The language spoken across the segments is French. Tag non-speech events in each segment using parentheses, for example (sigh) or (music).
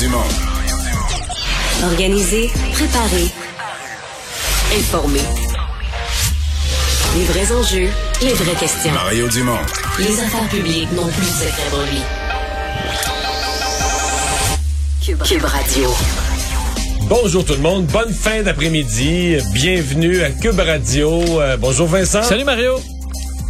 Dumont. Organiser, préparer, informer. Les vrais enjeux, les vraies questions. Mario Dumont. Les affaires publiques n'ont plus de secret pour lui. Cube, Cube Radio. Bonjour tout le monde, bonne fin d'après-midi, bienvenue à Cube Radio. Euh, bonjour Vincent. Salut Mario.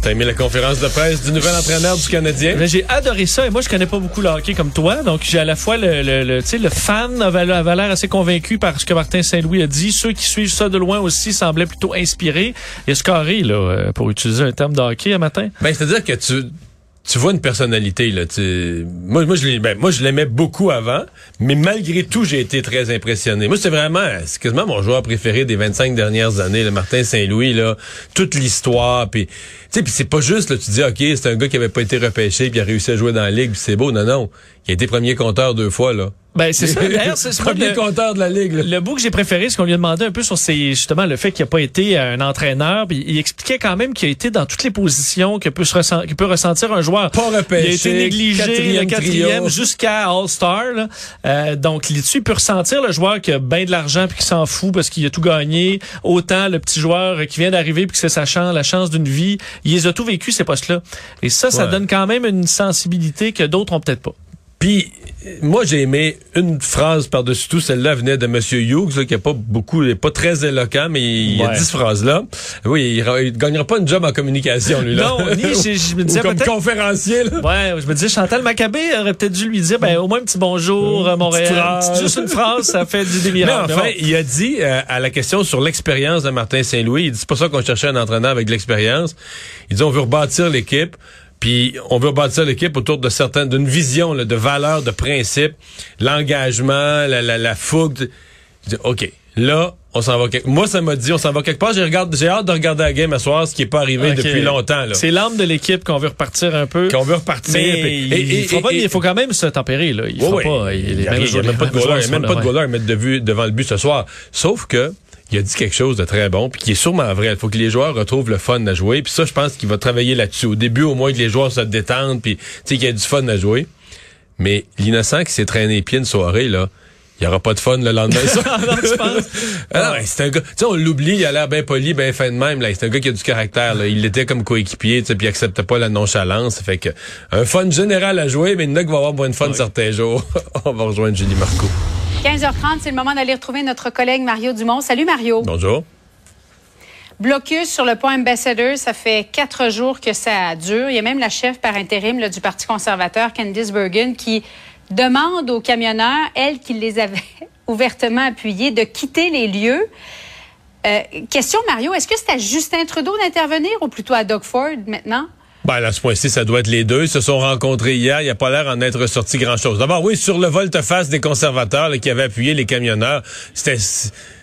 T'as aimé la conférence de presse du nouvel entraîneur du Canadien? Ben, j'ai adoré ça et moi je connais pas beaucoup le hockey comme toi, donc j'ai à la fois le, le, le, le fan avait, avait l'air assez convaincu par ce que Martin Saint-Louis a dit, ceux qui suivent ça de loin aussi semblaient plutôt inspirés. Il a scarré là, euh, pour utiliser un terme de hockey un matin. Ben c'est-à-dire que tu tu vois une personnalité là. Moi, moi, je ben, moi, l'aimais beaucoup avant, mais malgré tout, j'ai été très impressionné. Moi, c'est vraiment, c'est quasiment mon joueur préféré des 25 dernières années, le Martin Saint-Louis là. Toute l'histoire, puis tu sais, puis c'est pas juste là. Tu dis, ok, c'est un gars qui avait pas été repêché, puis a réussi à jouer dans la ligue, c'est beau. Non, non, il a été premier compteur deux fois là. Ben c'est ça. (laughs) D'ailleurs, c'est le premier compteur de la ligue. Là. Le bout que j'ai préféré, ce qu'on lui a demandé un peu sur c'est justement le fait qu'il n'a pas été un entraîneur. Puis il expliquait quand même qu'il a été dans toutes les positions que peut se ressent, que peut ressentir un joueur. Pas repêché. Il a été négligé, quatrième, le quatrième jusqu'à All Star. Euh, donc là-dessus, il peut ressentir le joueur qui a bien de l'argent puis qui s'en fout parce qu'il a tout gagné. Autant le petit joueur qui vient d'arriver puis que c'est sa chance, la chance d'une vie. Il les a tout vécu ces postes-là. Et ça, ça Ouais. donne quand même une sensibilité que d'autres ont peut-être pas. Puis moi j'ai aimé une phrase par-dessus tout, celle-là venait de Monsieur Hughes, là, qui est pas beaucoup, il est pas très éloquent, mais il, a Ouais. dit cette phrase-là. Oui, il, il gagnera pas une job en communication, lui là. Non, ni, (laughs) je- je me Ou disais comme conférencier. Là. Ouais, je me disais Chantal Maccabé aurait peut-être dû lui dire ben au moins un petit bonjour à Montréal, phrase. Petite- juste une phrase, ça fait du Mais démirable. enfin, il a dit euh, à la question sur l'expérience de Martin Saint-Louis, il dit c'est pas ça qu'on cherchait un entraîneur avec de l'expérience. Il dit on veut rebâtir l'équipe. Puis on veut rebâtir l'équipe autour de certaines, d'une vision, là, de valeurs, de principes, l'engagement, la, la, la fougue. Je dis, OK, là, on s'en va quelque Moi, ça m'a dit, on s'en va quelque part. J'ai regardé, j'ai hâte de regarder la game à soir, ce qui est pas arrivé depuis longtemps. C'est l'âme de l'équipe qu'on veut repartir un peu. Qu'on veut repartir. Mais puis- il, et- et- fera pas- et- il faut quand même se tempérer là. Il Ouais, fera ouais. pas. Il les y a, même pas de goaler, il y a même pas de goaler à mettre de vue devant le but ce soir. Sauf que il a dit quelque chose de très bon, puis qui est sûrement vrai. Il faut que les joueurs retrouvent le fun à jouer. Puis ça, je pense qu'il va travailler là-dessus. Au début, au moins, que les joueurs se détendent, puis tu sais qu'il y a du fun à jouer. Mais l'innocent qui s'est traîné les pieds une soirée, là, il y aura pas de fun le lendemain. (laughs) soir. non, tu penses? (laughs) Ah c'est un gars. Tu sais, on l'oublie, il a l'air bien poli, bien fin de même. Là, c'est un gars qui a du caractère. Là. Il l'était comme coéquipier, tu sais, puis il acceptait pas la nonchalance. Fait que un fun général à jouer, mais il y en a qui va avoir moins de fun certains jours. (laughs) on va rejoindre Julie Marco. 15h30, c'est le moment d'aller retrouver notre collègue Mario Dumont. Salut Mario. Bonjour. Blocus sur le point Ambassador, ça fait quatre jours que ça dure. Il y a même la chef par intérim là, du Parti conservateur, Candice Bergen, qui demande aux camionneurs, elle qui les avait (laughs) ouvertement appuyés, de quitter les lieux. Euh, question Mario, est-ce que c'est à Justin Trudeau d'intervenir ou plutôt à Doug Ford maintenant? Ben, à ce point-ci, ça doit être les deux. Ils se sont rencontrés hier. Il n'y a pas l'air en être ressorti grand-chose. D'abord, oui, sur le volte-face des conservateurs qui avaient appuyé les camionneurs, c'était...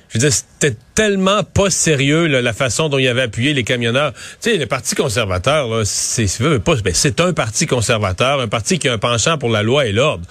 Je veux dire, tellement pas sérieux là, la façon dont il avait appuyé les camionneurs. Tu sais, le Parti conservateur, c'est ben, c'est un parti conservateur, un parti qui a un penchant pour la loi et l'ordre.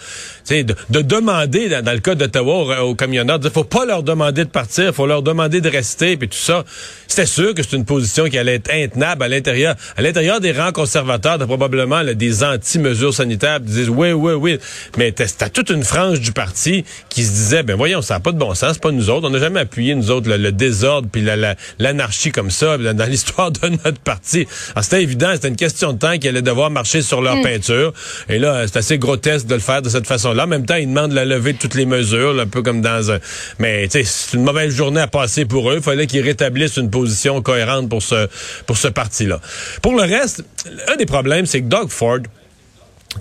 Tu sais, de, de demander, dans, le cas d'Ottawa, aux, aux camionneurs, il faut pas leur demander de partir, faut leur demander de rester, puis tout ça. C'était sûr que c'est une position qui allait être intenable à l'intérieur. À l'intérieur des rangs conservateurs, t'as probablement là, des anti-mesures sanitaires qui disent oui, oui, oui. Mais t'as toute une frange du parti qui se disait, ben voyons, ça n'a pas de bon sens, pas nous autres. On n'a jamais appuyé, nous autres, le, le désordre puis la- la- l'anarchie comme ça dans, dans l'histoire de notre parti. Alors, c'était évident, c'était une question de temps qu'ils allaient devoir marcher sur leur peinture. Et là, c'est assez grotesque de le faire de cette façon-là. En même temps, ils demandent la levée de toutes les mesures, là, un peu comme dans un... Mais, c'est une mauvaise journée à passer pour eux. Il fallait qu'ils rétablissent une position cohérente pour ce, pour ce parti-là. Pour le reste, un des problèmes, c'est que Doug Ford...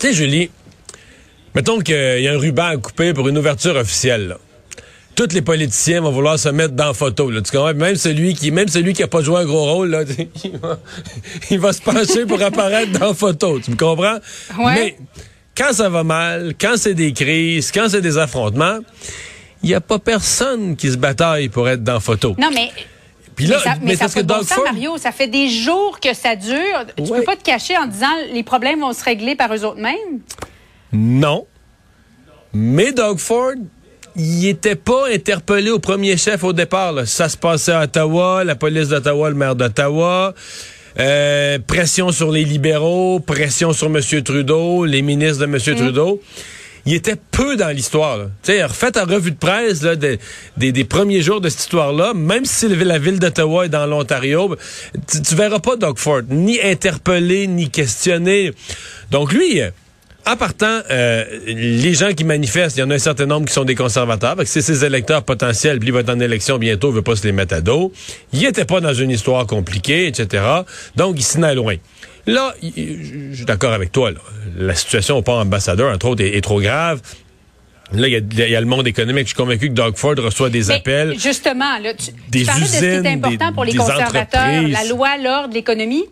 Tu sais, Julie, mettons qu'il y a un ruban à couper pour une ouverture officielle, là tous les politiciens vont vouloir se mettre dans la photo. Là. Tu comprends? Même celui qui même celui qui a pas joué un gros rôle, là, (laughs) il, va, il va se pencher pour apparaître dans la photo. Tu me comprends? Ouais. Mais quand ça va mal, quand c'est des crises, quand c'est des affrontements, il n'y a pas personne qui se bataille pour être dans la photo. Non, mais Puis là, mais ça, mais ça parce que bon Ford- Mario. Ça fait des jours que ça dure. Tu Ouais. peux pas te cacher en disant les problèmes vont se régler par eux autres mêmes? Non. Mais Doug Ford, il était pas interpellé au premier chef au départ. là. Ça se passait à Ottawa, la police d'Ottawa, le maire d'Ottawa. Euh, pression sur les libéraux, pression sur M. Trudeau, les ministres de M. Trudeau. il était peu dans l'histoire. Refaites en revue de presse là, des, des, premiers jours de cette histoire-là, même si la ville d'Ottawa est dans l'Ontario, tu, tu verras pas Doug Ford ni interpellé, ni questionné. Donc lui, en partant, euh, les gens qui manifestent, il y en a un certain nombre qui sont des conservateurs, parce que c'est ses électeurs potentiels, puis il va être en élection bientôt, il veut pas se les mettre à dos. Il était pas dans une histoire compliquée, etc. Donc, il s'en est loin. Là, je suis d'accord avec toi. La situation au port ambassadeur, entre autres, est, trop grave. Là, il y, a le monde économique. Je suis convaincu que Doug Ford reçoit des appels. Justement, là, tu, des parlais de ce qui est important pour les conservateurs, la loi, l'ordre, l'économie?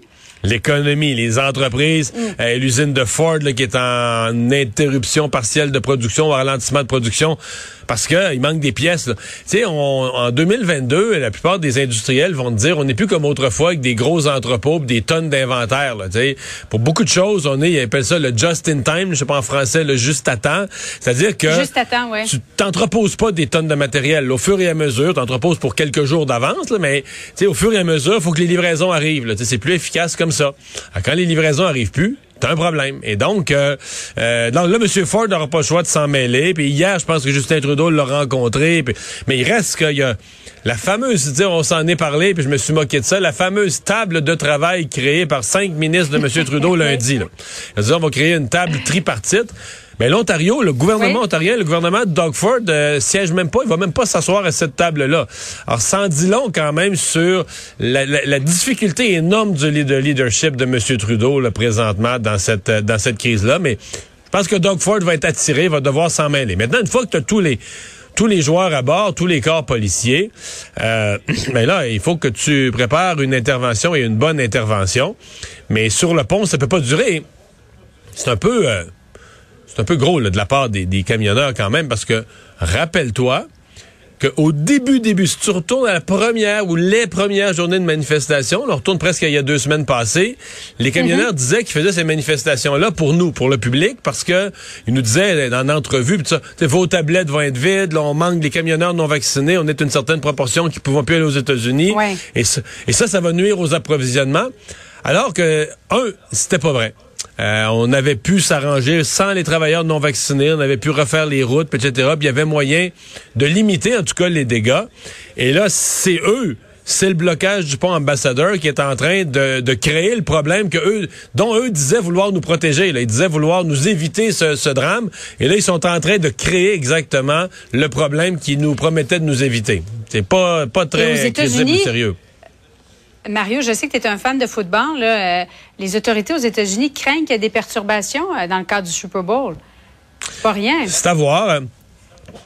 L'économie, les entreprises, mm. euh, l'usine de Ford qui est en interruption partielle de production, ou ralentissement de production parce que il manque des pièces. Tu sais, en 2022, la plupart des industriels vont te dire, on n'est plus comme autrefois avec des gros entrepôts, des tonnes d'inventaire. Tu sais, pour beaucoup de choses, on est, ils appellent ça le just in time, je sais pas en français, le juste à temps. C'est-à-dire que juste à temps, ouais. tu t'entreposes pas des tonnes de matériel. Au fur et à mesure, tu entreposes pour quelques jours d'avance, mais tu sais, au fur et à mesure, il faut que les livraisons arrivent. C'est plus efficace comme ça. quand les livraisons arrivent plus, c'est un problème. Et donc, euh, euh, là, M. Ford n'aura pas le choix de s'en mêler. Puis hier, je pense que Justin Trudeau l'a rencontré. mais il reste qu'il y a la fameuse, on s'en est parlé, puis je me suis moqué de ça, la fameuse table de travail créée par cinq ministres de M. Trudeau (laughs) lundi. Là. on va créer une table tripartite. Mais l'Ontario, le gouvernement ontarien, le gouvernement de Doug Ford euh, siège même pas, il va même pas s'asseoir à cette table-là. Alors, sans dit long quand même sur la, difficulté énorme du leadership de M. Trudeau là, présentement dans cette euh, dans cette crise-là. Mais je pense que Doug Ford va être attiré, va devoir s'en mêler. Maintenant, une fois que tu as tous les tous les joueurs à bord, tous les corps policiers, euh, mais (coughs) là, il faut que tu prépares une intervention et une bonne intervention. Mais sur le pont, ça peut pas durer. C'est un peu... Euh, c'est un peu gros de la part des, camionneurs quand même, parce que rappelle-toi qu'au début, début, si tu retournes à la première ou les premières journées de manifestation, on retourne presque il y a deux semaines passées, les camionneurs mhm. disaient qu'ils faisaient ces manifestations-là pour nous, pour le public, parce que ils nous disaient dans l'entrevue, vos tablettes vont être vides, là, on manque des camionneurs non vaccinés, on est une certaine proportion qui ne pouvons plus aller aux États-Unis. Et, et ça, ça va nuire aux approvisionnements. Alors que, un, c'était pas vrai. Euh, on avait pu s'arranger sans les travailleurs non vaccinés, on avait pu refaire les routes, etc. Puis il y avait moyen de limiter en tout cas les dégâts. Et là, c'est eux c'est le blocage du pont ambassadeur qui est en train de, créer le problème que eux, dont eux disaient vouloir nous protéger. Ils disaient vouloir nous éviter ce, drame. Et là, ils sont en train de créer exactement le problème qui nous promettait de nous éviter. C'est pas, pas très crédible sérieux. Mario, je sais que tu es un fan de football. Euh, les autorités aux États-Unis craignent qu'il y ait des perturbations euh, dans le cadre du Super Bowl. Pas rien. C'est à voir.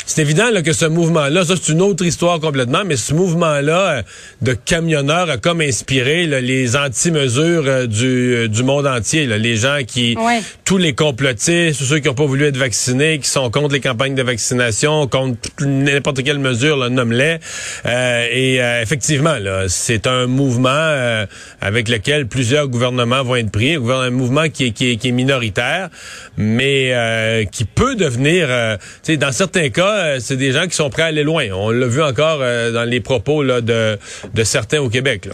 C'est évident là, que ce mouvement-là, ça c'est une autre histoire complètement, mais ce mouvement-là euh, de camionneurs a comme inspiré les anti-mesures euh, du, euh, du monde entier. les gens qui, tous les complotistes, ceux qui n'ont pas voulu être vaccinés, qui sont contre les campagnes de vaccination, contre n'importe quelle mesure, nomme-les. et effectivement, c'est un mouvement avec lequel plusieurs gouvernements vont être pris, un mouvement qui est, qui est, qui est minoritaire, mais qui peut devenir, dans certains cas, euh, c'est des gens qui sont prêts à aller loin. On l'a vu encore euh, dans les propos de, certains au Québec.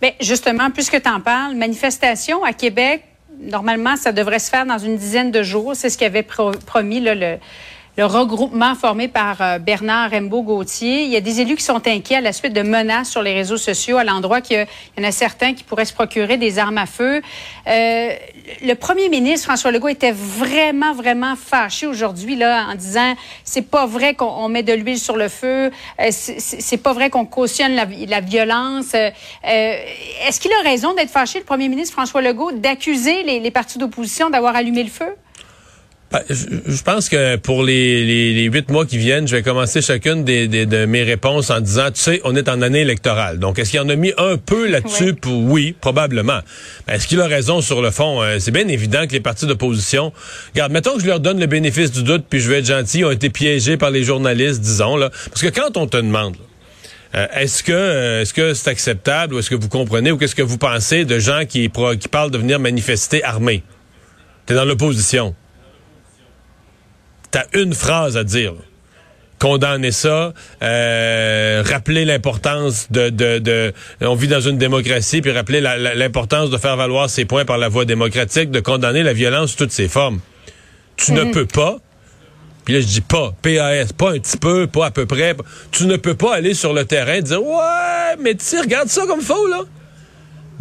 Bien, justement, puisque tu en parles, manifestation à Québec, normalement, ça devrait se faire dans une dizaine de jours. C'est ce qu'avait promis le le regroupement formé par euh, Bernard Rembault-Gauthier. Il y a des élus qui sont inquiets à la suite de menaces sur les réseaux sociaux, à l'endroit qu'il y, en a certains qui pourraient se procurer des armes à feu. Euh, le premier ministre, François Legault, était vraiment, vraiment fâché aujourd'hui, là, en disant, c'est pas vrai qu'on met de l'huile sur le feu, euh, c'est pas vrai qu'on cautionne la, violence. Est-ce qu'il a raison d'être fâché, le premier ministre François Legault, d'accuser les partis d'opposition d'avoir allumé le feu? Ben, je, pense que pour les, huit mois qui viennent, je vais commencer chacune des, de mes réponses en disant, tu sais, on est en année électorale. Donc, est-ce qu'il en a mis un peu là-dessus? Oui. probablement. Ben, est-ce qu'il a raison sur le fond? Euh, c'est bien évident que les partis d'opposition, regarde, mettons que je leur donne le bénéfice du doute, puis je vais être gentil, ont été piégés par les journalistes, disons. là. Parce que quand on te demande... Euh, est-ce que euh, est-ce que c'est acceptable ou est-ce que vous comprenez ou qu'est-ce que vous pensez de gens qui, qui parlent de venir manifester armés? T'es dans l'opposition t'as une phrase à dire. Condamner ça, euh, rappeler l'importance de, de, de, On vit dans une démocratie, puis rappeler l'importance de faire valoir ses points par la voie démocratique, de condamner la violence sous toutes ses formes. tu ne peux pas, puis là, je dis pas, PAS, pas un petit peu, pas à peu près. Tu ne peux pas aller sur le terrain et dire, ouais, mais tu regarde ça comme faux, là.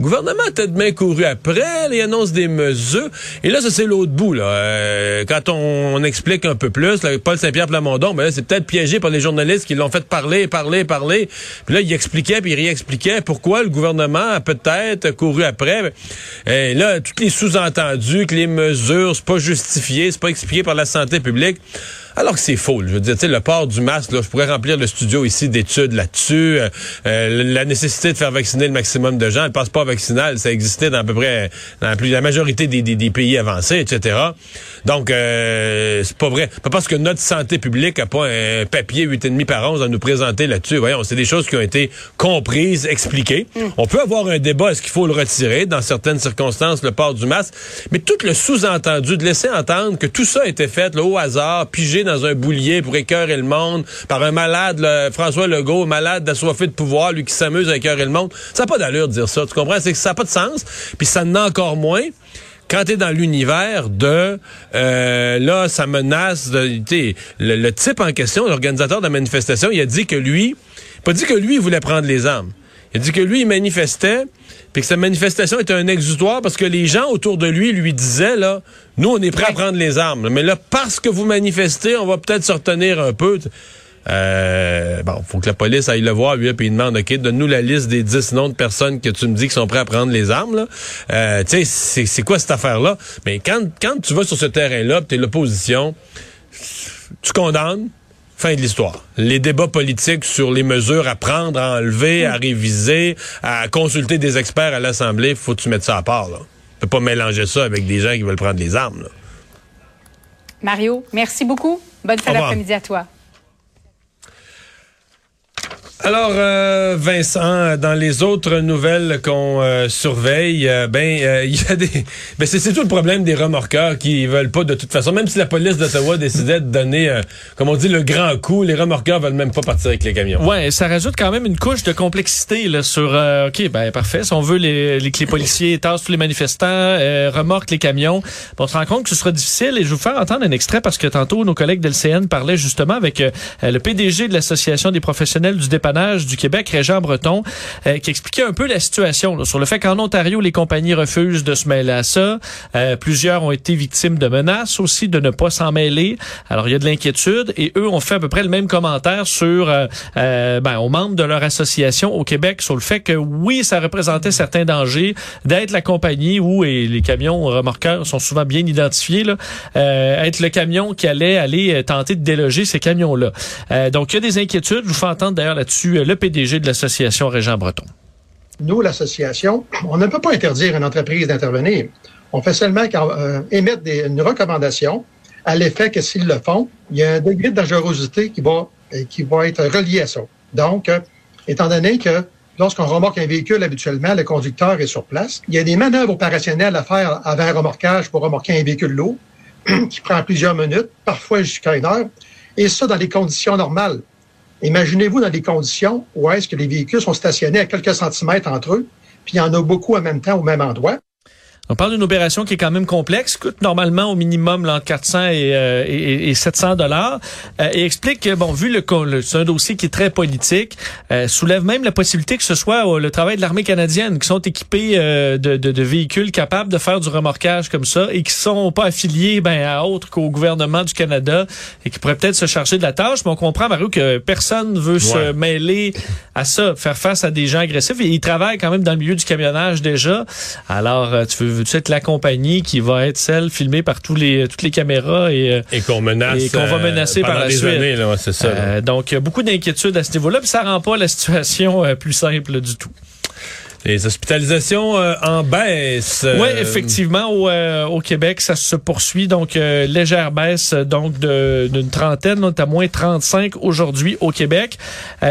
Le gouvernement a peut-être bien couru après, il annonce des mesures. Et là, ça, c'est l'autre bout. Là. Euh, quand on, explique un peu plus, Paul Saint-Pierre Plamondon, ben c'est peut-être piégé par les journalistes qui l'ont fait parler, parler, parler. Puis là, il expliquait, puis il réexpliquait pourquoi le gouvernement a peut-être couru après. Et là, tous les sous-entendus que les mesures, c'est pas justifié, c'est pas expliqué par la santé publique. Alors que c'est faux. Je veux dire, le port du masque, là, je pourrais remplir le studio ici d'études là-dessus. Euh, euh, la nécessité de faire vacciner le maximum de gens. Le passeport vaccinal, ça existait dans à peu près dans la, majorité des, des, pays avancés, etc. Donc, euh, c'est pas vrai. Pas parce que notre santé publique a pas un papier 8,5 par 11 à nous présenter là-dessus. Voyons, c'est des choses qui ont été comprises, expliquées. Mm. On peut avoir un débat, est-ce qu'il faut le retirer? Dans certaines circonstances, le port du masque. Mais tout le sous-entendu de laisser entendre que tout ça a été fait là, au hasard, pigé dans un boulier pour écœurer le monde par un malade, François Legault, malade d'assoiffé de pouvoir, lui qui s'amuse à écœurer le monde. Ça n'a pas d'allure de dire ça, tu comprends? C'est que ça n'a pas de sens, puis ça n'a encore moins quand tu es dans l'univers de euh, là, ça menace de, le, type en question, l'organisateur de la manifestation, il a dit que lui, pas dit que lui voulait prendre les armes. Il dit que lui, il manifestait, puis que sa manifestation était un exutoire parce que les gens autour de lui lui disaient, là, nous, on est prêts à prendre les armes. Mais là, parce que vous manifestez, on va peut-être se retenir un peu. Euh, bon, faut que la police aille le voir, lui, puis il demande, OK, donne-nous la liste des 10 noms de personnes que tu me dis qui sont prêts à prendre les armes. Là. Euh, tu sais, c'est quoi cette affaire-là? Mais quand, quand tu vas sur ce terrain-là, tu es l'opposition, tu condamnes, Fin de l'histoire. Les débats politiques sur les mesures à prendre, à enlever, à réviser, à consulter des experts à l'Assemblée, faut que tu mettes ça à part. Là. Tu peux pas mélanger ça avec des gens qui veulent prendre les armes. Mario, merci beaucoup. Bonne fin d'après-midi à toi. Alors, euh, Vincent, dans les autres nouvelles qu'on euh, surveille, euh, ben (laughs) il y a des, ben c'est tout le problème des remorqueurs qui veulent pas de toute façon. Même si la police d'Ottawa décidait de donner, comme on dit, le grand coup, les remorqueurs veulent même pas partir avec les camions. Ouais, ça rajoute quand même une couche de complexité là sur. ok, ben parfait. Si on veut les, les, que les policiers tassent tous les manifestants, remorquent les camions, on se rend compte que ce sera difficile. Et je vais vous faire entendre un extrait parce que tantôt nos collègues de l'CN parlaient justement avec le PDG de l'association des professionnels du départ du Québec, Régent Breton, euh, qui expliquait un peu la situation sur le fait qu'en Ontario, les compagnies refusent de se mêler à ça. Euh, plusieurs ont été victimes de menaces aussi de ne pas s'en mêler. Alors, il y a de l'inquiétude et eux ont fait à peu près le même commentaire sur euh, ben, aux membres de leur association au Québec sur le fait que oui, ça représentait certains dangers d'être la compagnie où et les camions remorqueurs sont souvent bien identifiés, là, être le camion qui allait aller tenter de déloger ces camions-là. donc, il y a des inquiétudes. Je vous fais entendre d'ailleurs là-dessus le PDG de l'association Régent Breton. Nous, l'association, on ne peut pas interdire une entreprise d'intervenir. On fait seulement euh, émettre une recommandation à l'effet que s'ils le font, il y a un degré de dangerosité qui va, euh, qui va être relié à ça. Donc, euh, étant donné que lorsqu'on remorque un véhicule, habituellement, le conducteur est sur place, il y a des manœuvres opérationnelles à faire avant un remorquage pour remorquer un véhicule lourd (clears throat) qui prend plusieurs minutes, parfois jusqu'à une heure, et ça dans les conditions normales. Imaginez-vous dans des conditions où est-ce que les véhicules sont stationnés à quelques centimètres entre eux, puis il y en a beaucoup en même temps au même endroit. On parle d'une opération qui est quand même complexe, coûte normalement au minimum entre 400 et, euh, et, et 700 dollars, euh, et explique que bon, vu le, c'est un dossier qui est très politique, euh, soulève même la possibilité que ce soit le travail de l'armée canadienne qui sont équipés de, de, de, véhicules capables de faire du remorquage comme ça et qui sont pas affiliés ben à autre qu'au gouvernement du Canada et qui pourraient peut-être se charger de la tâche. Mais on comprend Mario que personne veut se mêler à ça, faire face à des gens agressifs. Et ils travaillent quand même dans le milieu du camionnage déjà. Alors tu veux veux-tu être la compagnie qui va être celle filmée par tous les, toutes les caméras et, euh, et qu'on menace, et qu'on va menacer euh, par la suite. Années, là, c'est ça, euh, donc, beaucoup d'inquiétudes à ce niveau-là, puis ça rend pas la situation plus simple du tout. Les hospitalisations euh, en baisse. Oui, effectivement, au, euh, au, Québec, ça se poursuit. Donc, euh, légère baisse donc d'une trentaine, on est à moins 35 aujourd'hui au Québec.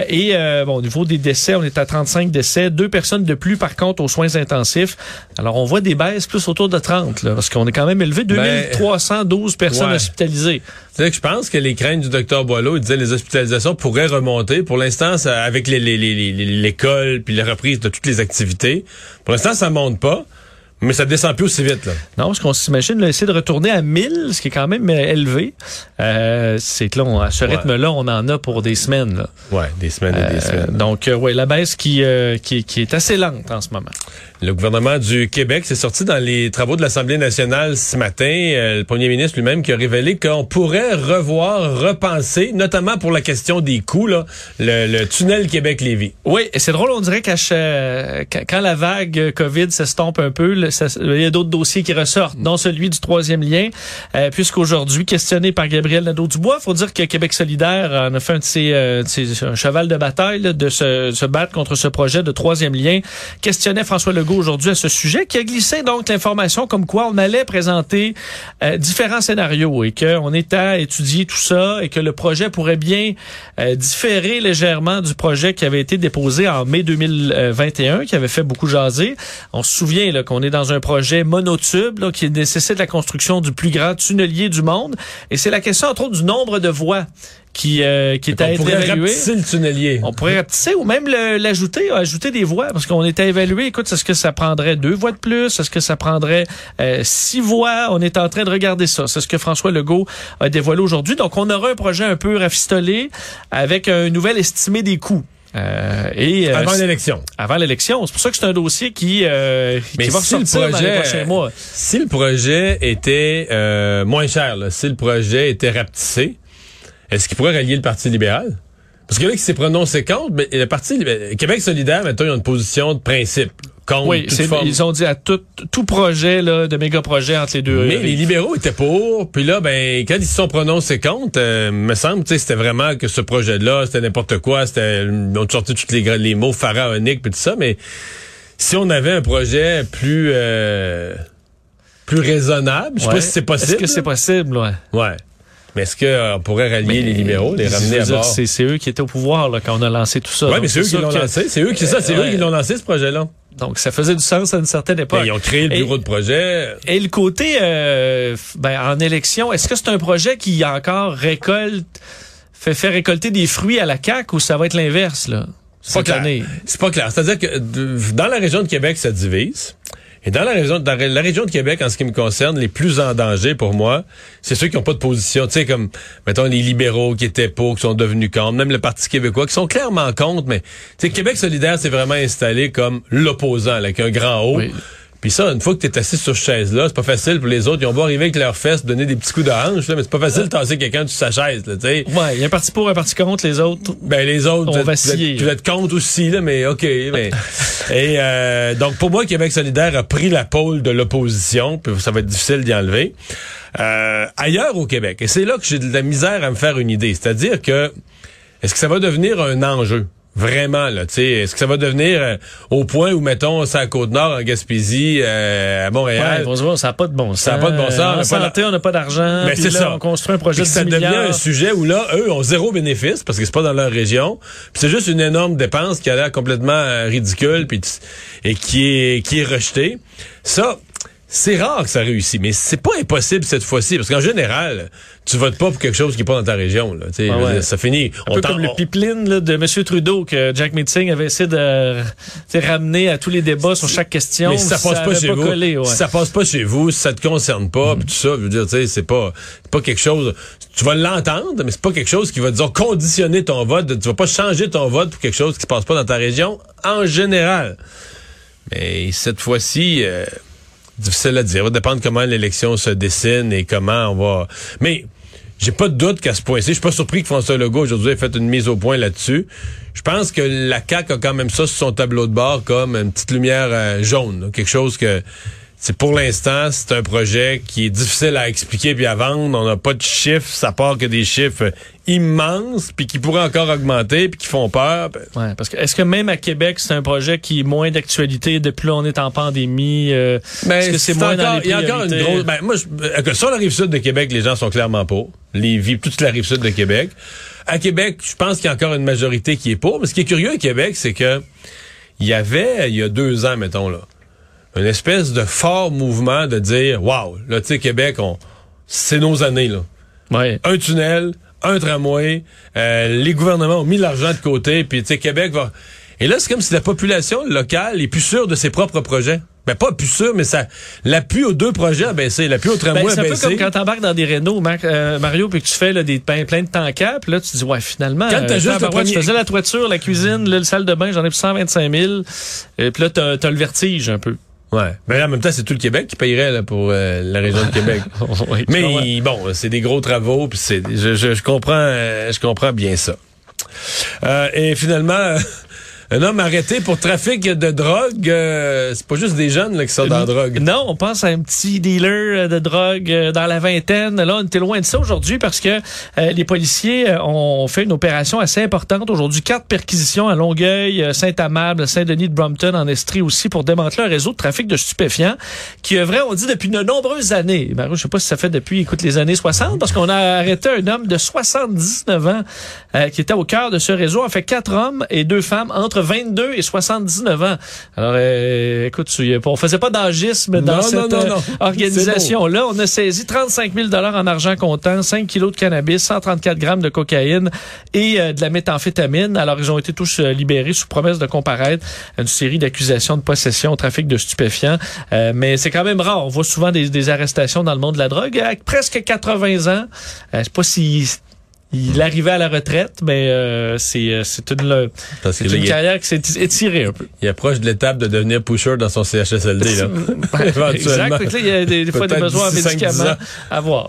et bon, au niveau des décès, on est à 35 décès. Deux personnes de plus, par contre, aux soins intensifs. Alors, on voit des baisses plus autour de 30, là, parce qu'on est quand même élevé 2312 ben, personnes hospitalisées. C'est que je pense que les craintes du docteur Boileau, il disait les hospitalisations pourraient remonter. Pour l'instant, avec l'école les, les, puis la reprise de toutes les activités, pour l'instant, ça monte pas. Mais ça descend plus aussi vite, là. Non, parce qu'on s'imagine essayer de retourner à 1000, ce qui est quand même euh, élevé. Euh, c'est que là, on- à ce Ouais. rythme-là, on en a pour des semaines. Là. Ouais, des semaines et des Euh, semaines. donc, euh, ouais, la baisse qui, qui, qui est assez lente en ce moment. Le gouvernement du Québec s'est sorti dans les travaux de l'Assemblée nationale ce matin. Le premier ministre lui-même qui a révélé qu'on pourrait revoir, repenser, notamment pour la question des coûts, là, le, le tunnel Québec-Lévis. Oui, c'est drôle, on dirait qu'à quand la vague COVID s'estompe un peu, il y a d'autres dossiers qui ressortent, dont celui du troisième lien, euh, puisqu'aujourd'hui, questionné par Gabriel Nadeau-Dubois, faut dire que Québec solidaire en a fait un de ses, euh, de cheval de bataille de se, battre contre ce projet de troisième lien. Questionnait François Legault aujourd'hui à ce sujet, qui a glissé donc l'information comme quoi on allait présenter euh, différents scénarios et qu'on est à étudier tout ça et que le projet pourrait bien euh, différer légèrement du projet qui avait été déposé en mai 2021, qui avait fait beaucoup jaser. On se souvient qu'on est dans un projet monotube là, qui nécessite la construction du plus grand tunnelier du monde. Et c'est la question, entre autres, du nombre de voies qui, euh, qui est à On être pourrait évalué. rapetisser le tunnelier. On pourrait rapetisser ou même l'ajouter, ajouter des voies, parce qu'on était évalué. Écoute, est-ce que ça prendrait deux voies de plus? Est-ce que ça prendrait euh, six voies? On est en train de regarder ça. C'est ce que François Legault a dévoilé aujourd'hui. Donc, on aura un projet un peu rafistolé avec un nouvel estimé des coûts. Euh, et euh, Avant l'élection. avant l'élection. C'est pour ça que c'est un dossier qui, euh, qui Mais va si le ressortir dans les projet- prochains mois. Si le projet était euh, moins cher, là, si le projet était rapetissé, est-ce qu'il pourrait rallier le Parti libéral? Parce que là, qui s'est prononcé contre, mais le Parti libéral, Québec solidaire, maintenant, ils ont une position de principe. Contre Oui, toute c'est- forme. ils ont dit à tout, tout projet là, de méga projet entre les deux. Mais les libéraux étaient pour, puis là, ben, quand ils se sont prononcés contre, euh, me semble, tu sais, c'était vraiment que ce projet-là, c'était n'importe quoi, c'était, ils ont sorti tous les, les mots pharaoniques puis tout ça, mais si on avait un projet plus, euh, plus raisonnable, je sais ouais. pas si c'est possible. Est-ce que c'est possible? Ouais? Ouais. Mais est-ce qu'on pourrait rallier les libéraux, les ramener à bord? C'est eux qui étaient au pouvoir là, quand on a lancé tout ça. Ouais, Donc, mais c'est eux qui l'ont que- lancé. C'est eux qui, ça, c'est Euh, eux qui l'ont lancé, ce projet-là. Donc, ça faisait du sens à une certaine époque. Ben, ils ont créé le Et- bureau de projet. Et le côté euh, ben, en élection, est-ce que c'est un projet qui encore récolte, fait, fait récolter des fruits à la CAQ ou ça va être l'inverse, là? C'est pas clair. C'est pas clair. C'est-à-dire que dans la région de Québec, ça divise. Et dans la région, dans la région de Québec, en ce qui me concerne, les plus en danger pour moi, c'est ceux qui n'ont pas de position. Tu sais, comme, mettons, les libéraux qui étaient pour, qui sont devenus contre, même le Parti québécois, qui sont clairement contre, mais, tu sais, Québec solidaire s'est vraiment installé comme l'opposant, avec un grand O. Oui. Puis ça, une fois que tu es assis sur cette chaise-là, c'est pas facile pour les autres. Ils ont beau arriver avec leurs fesses, donner des petits coups de hanche, là, mais c'est pas facile de tasser quelqu'un de sa chaise, là, tu sais. Ouais, il y a un parti pour, un parti contre, les autres. Ben les autres, On vous êtes, vous êtes contre aussi là, mais ok. (laughs) Mais et euh, donc pour moi, Québec solidaire a pris la pôle de l'opposition, puis ça va être difficile d'y enlever. Euh, ailleurs au Québec, et c'est là que j'ai de la misère à me faire une idée, c'est-à-dire que est-ce que ça va devenir un enjeu? Vraiment, là, tu sais, est-ce que ça va devenir euh, au point où, mettons, c'est à Côte-Nord, en Gaspésie, euh, à Ouais, Montréal, se voir, ça n'a pas de bon sens. Ça a pas de bon sens, Euh, En mais pas santé, on n'a pas d'argent. Ben, puis c'est ça. On construit un projet de ça 10 devient un sujet où là, eux ont zéro bénéfice parce que c'est pas dans leur région. Puis c'est juste une énorme dépense qui a l'air complètement euh, ridicule puis et qui est qui est rejetée. Ça, c'est rare que ça réussit, mais c'est pas impossible cette fois-ci parce qu'en général, tu votes pas pour quelque chose qui est pas dans ta région. Là, Ah ouais. dire, ça finit. Un peu t'en- comme le on- pipeline là, de M. Trudeau que Jack Meeting avait essayé de ramener à tous les débats sur chaque question. Mais si ça passe pas chez vous, collé, ouais. si ça passe pas chez vous, si ça te concerne pas, puis tout ça, je veux dire, tu sais, c'est pas, c'est pas quelque chose. Tu vas l'entendre, mais c'est pas quelque chose qui va disons conditionner ton vote. Tu vas pas changer ton vote pour quelque chose qui se passe pas dans ta région en général. Mais cette fois-ci, euh, difficile à dire. Ça va dépendre comment l'élection se dessine et comment on va. Mais j'ai pas de doute qu'à ce point-ci, je suis pas surpris que François Legault aujourd'hui ait fait une mise au point là-dessus. Je pense que la CAQ a quand même ça sur son tableau de bord comme une petite lumière euh, jaune, quelque chose que c'est pour l'instant, c'est un projet qui est difficile à expliquer puis à vendre. On n'a pas de chiffres, ça part que des chiffres immenses puis qui pourraient encore augmenter puis qui font peur. Ben, Ouais, parce que est-ce que même à Québec, c'est un projet qui est moins d'actualité depuis là on est en pandémie? euh, est-ce que c'est moins dans encore, les il y a encore une grosse. Ben, moi, je, euh, que sur la rive sud de Québec, les gens sont clairement pour. Les vivent toute la rive sud de Québec. À Québec, je pense qu'il y a encore une majorité qui est pour. Mais ce qui est curieux à Québec, c'est que il y avait, il y a deux ans, mettons là, une espèce de fort mouvement de dire, waouh, là, tu sais, Québec, on, c'est nos années là. Ouais. Un tunnel, un tramway, euh, les gouvernements ont mis l'argent de côté, puis tu sais, Québec va. Et là, c'est comme si la population locale est plus sûre de ses propres projets. Ben, pas plus sûr, mais ça, l'appui aux deux projets a baissé. L'appui au tramway Ben, a c'est un peu baissé. comme quand t'embarques dans des Renault, euh, Mario, puis que tu fais là, des plein, plein de temps cap, là, tu dis, ouais, finalement, Quand t'as euh, juste le premier- je faisais la toiture, la cuisine, là, le salle de bain, j'en ai pour 125 000. Et puis là, t'as, t'as le vertige un peu. Ouais. Mais en même temps, c'est tout le Québec qui payerait là, pour euh, la région de Québec. (laughs) Oui. Mais bon, c'est des gros travaux, puis c'est, je, je, je comprends, euh, je comprends bien ça. Euh, et finalement, (laughs) un homme arrêté pour trafic de drogue, euh, c'est pas juste des jeunes là, qui sont dans la drogue. Non, on pense à un petit dealer euh, de drogue euh, dans la vingtaine. Là, on était loin de ça aujourd'hui parce que euh, les policiers euh, ont fait une opération assez importante. Aujourd'hui, quatre perquisitions à Longueuil, Saint-Amable, Saint-Denis de Brompton, en Estrie aussi, pour démanteler un réseau de trafic de stupéfiants qui œuvrait, on dit, depuis de nombreuses années. Mario, je sais pas si ça fait depuis, écoute, les années 60, parce qu'on a arrêté un homme de 79 ans euh, qui était au cœur de ce réseau. En fait, quatre hommes et deux femmes entre 22 et 79 ans. Alors, euh, écoute, tu- on faisait pas d'âgisme dans Non, cette non, non, euh, non. organisation-là. On a saisi 35 000 en argent comptant, 5 kilos de cannabis, 134 grammes de cocaïne et euh, de la méthamphétamine. Alors, ils ont été tous euh, libérés sous promesse de comparaître à une série d'accusations de possession, trafic de stupéfiants. Euh, mais c'est quand même rare. On voit souvent des, des arrestations dans le monde de la drogue. À presque 80 ans, euh, sais pas si il arrivait à la retraite, mais euh, c'est euh, c'est une, Parce une carrière qui s'est étirée un peu. il approche de l'étape de devenir pusher dans son CHSLD. Là. (laughs) exact. Fait que là, il y a des, des fois des besoins en médicaments à voir.